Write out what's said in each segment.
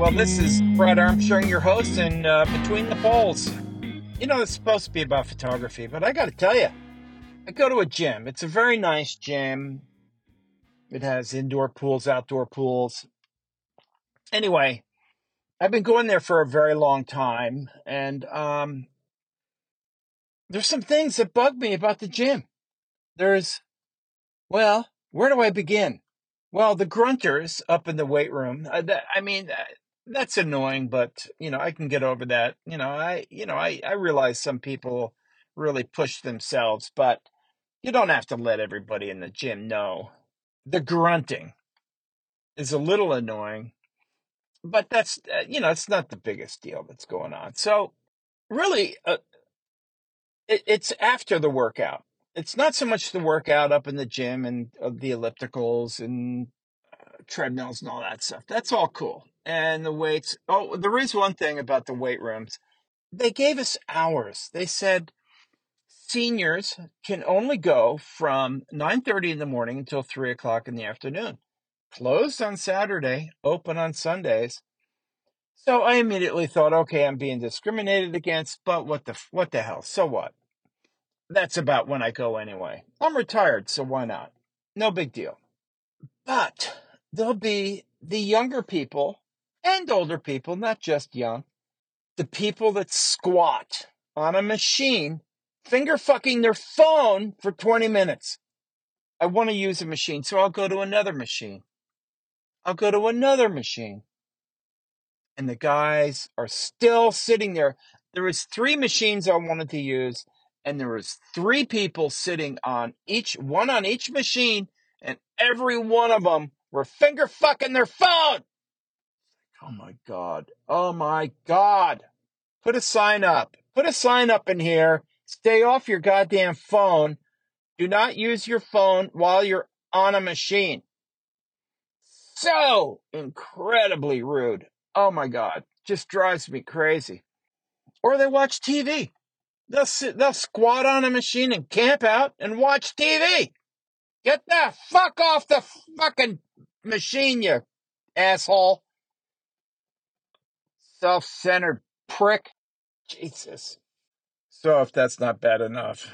Well, this is Brad Armstrong, your host, and uh, Between the Poles. You know, it's supposed to be about photography, but I got to tell you, I go to a gym. It's a very nice gym. It has indoor pools, outdoor pools. Anyway, I've been going there for a very long time, and um, there's some things that bug me about the gym. There's, well, where do I begin? Well, the grunters up in the weight room. Uh, I mean, uh, that's annoying, but you know, I can get over that. You know, I, you know, I, I realize some people really push themselves, but you don't have to let everybody in the gym know. The grunting is a little annoying, but that's, uh, you know, it's not the biggest deal that's going on. So really, uh, it, it's after the workout. It's not so much the workout up in the gym and uh, the ellipticals and uh, treadmills and all that stuff. That's all cool. And the weights. Oh, there is one thing about the weight rooms. They gave us hours. They said seniors can only go from 9.30 in the morning until 3 o'clock in the afternoon. Closed on Saturday, open on Sundays. So I immediately thought, okay, I'm being discriminated against, but what the what the hell? So what? That's about when I go anyway. I'm retired, so why not? No big deal. But there'll be the younger people and older people, not just young, the people that squat on a machine, finger fucking their phone for 20 minutes. I want to use a machine, so I'll go to another machine. I'll go to another machine. And the guys are still sitting there. There was three machines I wanted to use and there was three people sitting on each one on each machine and every one of them were finger fucking their phone oh my god. Oh my god. Put a sign up. Put a sign up in here. Stay off your goddamn phone. Do not use your phone while you're on a machine. So incredibly rude. Oh my god. Just drives me crazy. Or they watch tv They'll sit, they'll squat on a machine and camp out and watch TV. Get the fuck off the fucking machine, you asshole. Self-centered prick. Jesus. So if that's not bad enough,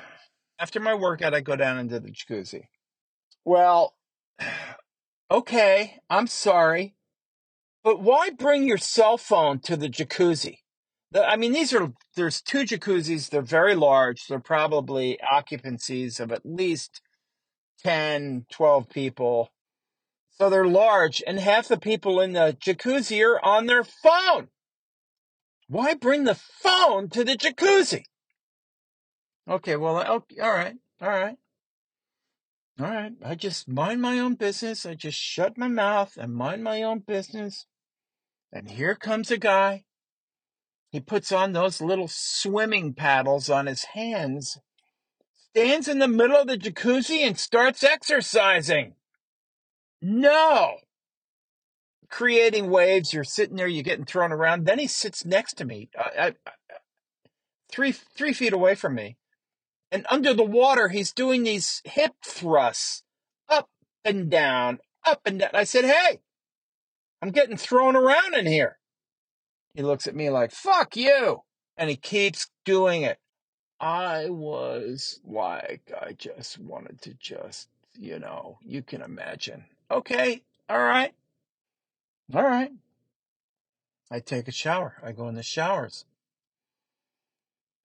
after my workout, I go down into the jacuzzi. Well, okay, I'm sorry, but why bring your cell phone to the jacuzzi? I mean, these are, there's two jacuzzis. They're very large. They're probably occupancies of at least 10, 12 people. So they're large, and half the people in the jacuzzi are on their phone. Why bring the phone to the jacuzzi? Okay, well, uh, okay, all right, all right. All right, I just mind my own business. I just shut my mouth and mind my own business. And here comes a guy he puts on those little swimming paddles on his hands, stands in the middle of the jacuzzi, and starts exercising. No! Creating waves, you're sitting there, you're getting thrown around. Then he sits next to me, uh, I, I, three, three feet away from me. And under the water, he's doing these hip thrusts up and down, up and down. I said, Hey, I'm getting thrown around in here. He looks at me like, fuck you. And he keeps doing it. I was like, I just wanted to just, you know, you can imagine. Okay. All right. All right. I take a shower. I go in the showers.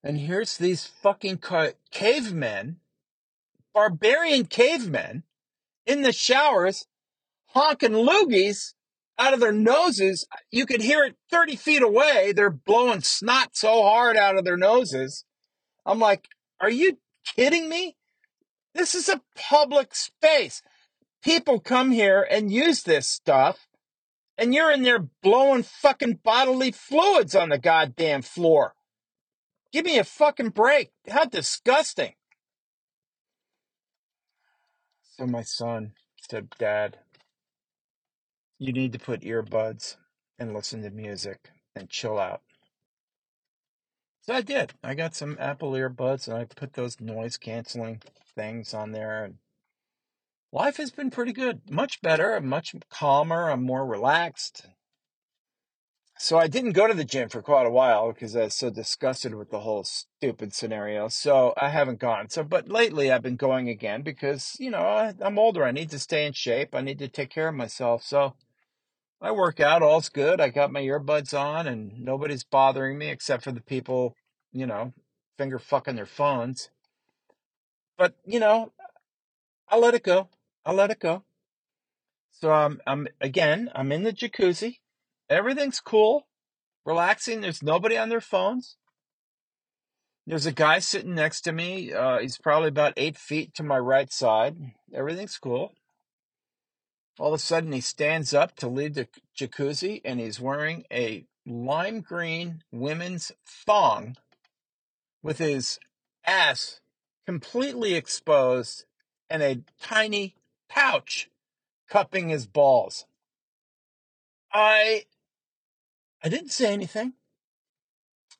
And here's these fucking ca- cavemen, barbarian cavemen in the showers honking loogies out of their noses. You could hear it 30 feet away. They're blowing snot so hard out of their noses. I'm like, are you kidding me? This is a public space. People come here and use this stuff, and you're in there blowing fucking bodily fluids on the goddamn floor. Give me a fucking break. How disgusting. So my son said, Dad, you need to put earbuds and listen to music and chill out. So I did. I got some Apple earbuds and I put those noise canceling things on there and life has been pretty good. Much better, much calmer, I'm more relaxed. so I didn't go to the gym for quite a while because I was so disgusted with the whole stupid scenario. So I haven't gone. So, but lately I've been going again because, you know, I, I'm older. I need to stay in shape. I need to take care of myself. So I work out. All's good. I got my earbuds on and nobody's bothering me except for the people, you know, finger fucking their phones. But, you know, I'll let it go. I'll let it go. So I'm, I'm again, I'm in the jacuzzi. Everything's cool, relaxing. There's nobody on their phones. There's a guy sitting next to me. Uh, he's probably about eight feet to my right side. Everything's cool. All of a sudden, he stands up to leave the jacuzzi and he's wearing a lime green women's thong with his ass completely exposed and a tiny pouch cupping his balls. I I didn't say anything.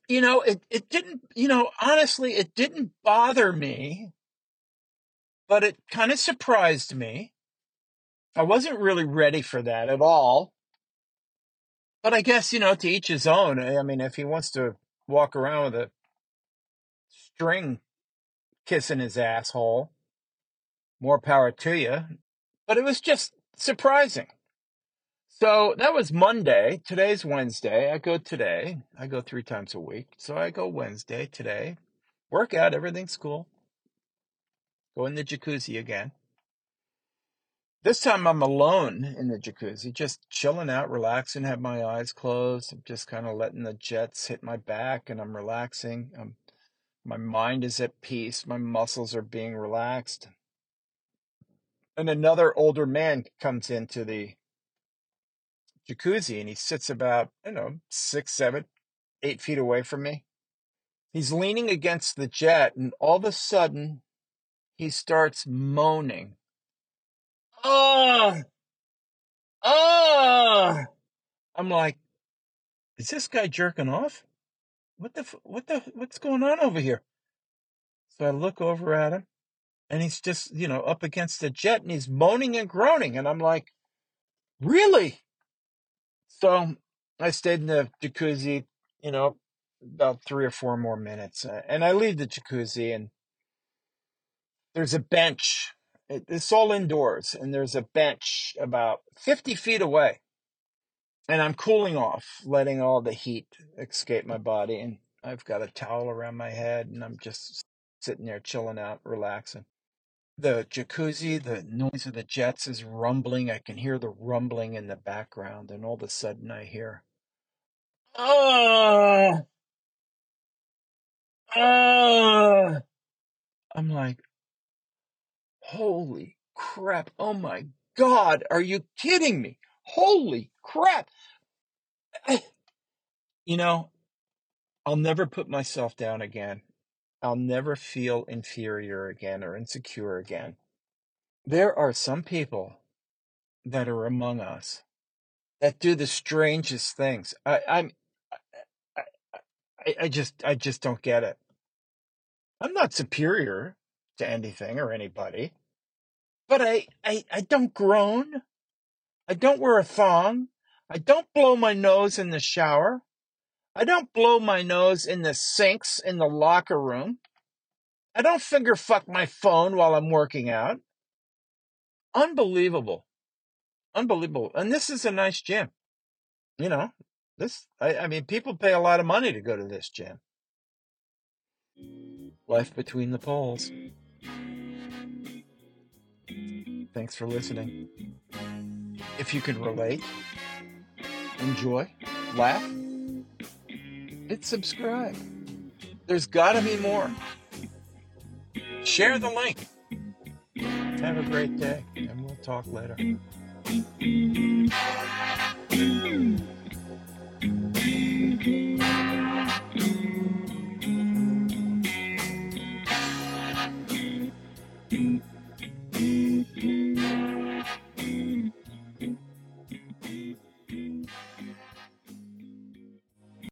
You know, it, it didn't, you know, honestly, it didn't bother me, but it kind of surprised me. I wasn't really ready for that at all. But I guess, you know, to each his own. Eh, I mean, if he wants to walk around with a string kissing his asshole, more power to you. But it was just surprising. So that was Monday. Today's Wednesday. I go today. I go three times a week. So I go Wednesday today. Work out. Everything's cool. Go in the jacuzzi again. This time I'm alone in the jacuzzi, just chilling out, relaxing, have my eyes closed. I'm just kind of letting the jets hit my back and I'm relaxing. I'm, my mind is at peace. My muscles are being relaxed. And another older man comes into the jacuzzi and he sits about, don't know, six, seven, eight feet away from me. He's leaning against the jet and all of a sudden he starts moaning. Oh, oh. I'm like, is this guy jerking off? What the, what the, what's going on over here? So I look over at him and he's just, you know, up against the jet and he's moaning and groaning. And I'm like, really? So I stayed in the jacuzzi, you know, about three or four more minutes. Uh, and I leave the jacuzzi, and there's a bench. It's all indoors, and there's a bench about 50 feet away. And I'm cooling off, letting all the heat escape my body. And I've got a towel around my head, and I'm just sitting there chilling out, relaxing the jacuzzi, the noise of the jets is rumbling. I can hear the rumbling in the background, and all of a sudden I hear, oh, oh. I'm like, holy crap. Oh my God. Are you kidding me? Holy crap. Eh. You know, I'll never put myself down again. I'll never feel inferior again or insecure again. There are some people that are among us that do the strangest things. I, I'm, I, I, I just, I just don't get it. I'm not superior to anything or anybody, but I, I, I don't groan. I don't wear a thong. I don't blow my nose in the shower. I don't blow my nose in the sinks in the locker room. I don't finger fuck my phone while I'm working out. Unbelievable. Unbelievable. And this is a nice gym. You know, this, I, I mean, people pay a lot of money to go to this gym. Life between the poles. Thanks for listening. If you can relate, enjoy, laugh, hit subscribe. There's got to be more. Share the link. Have a great day, and we'll talk later.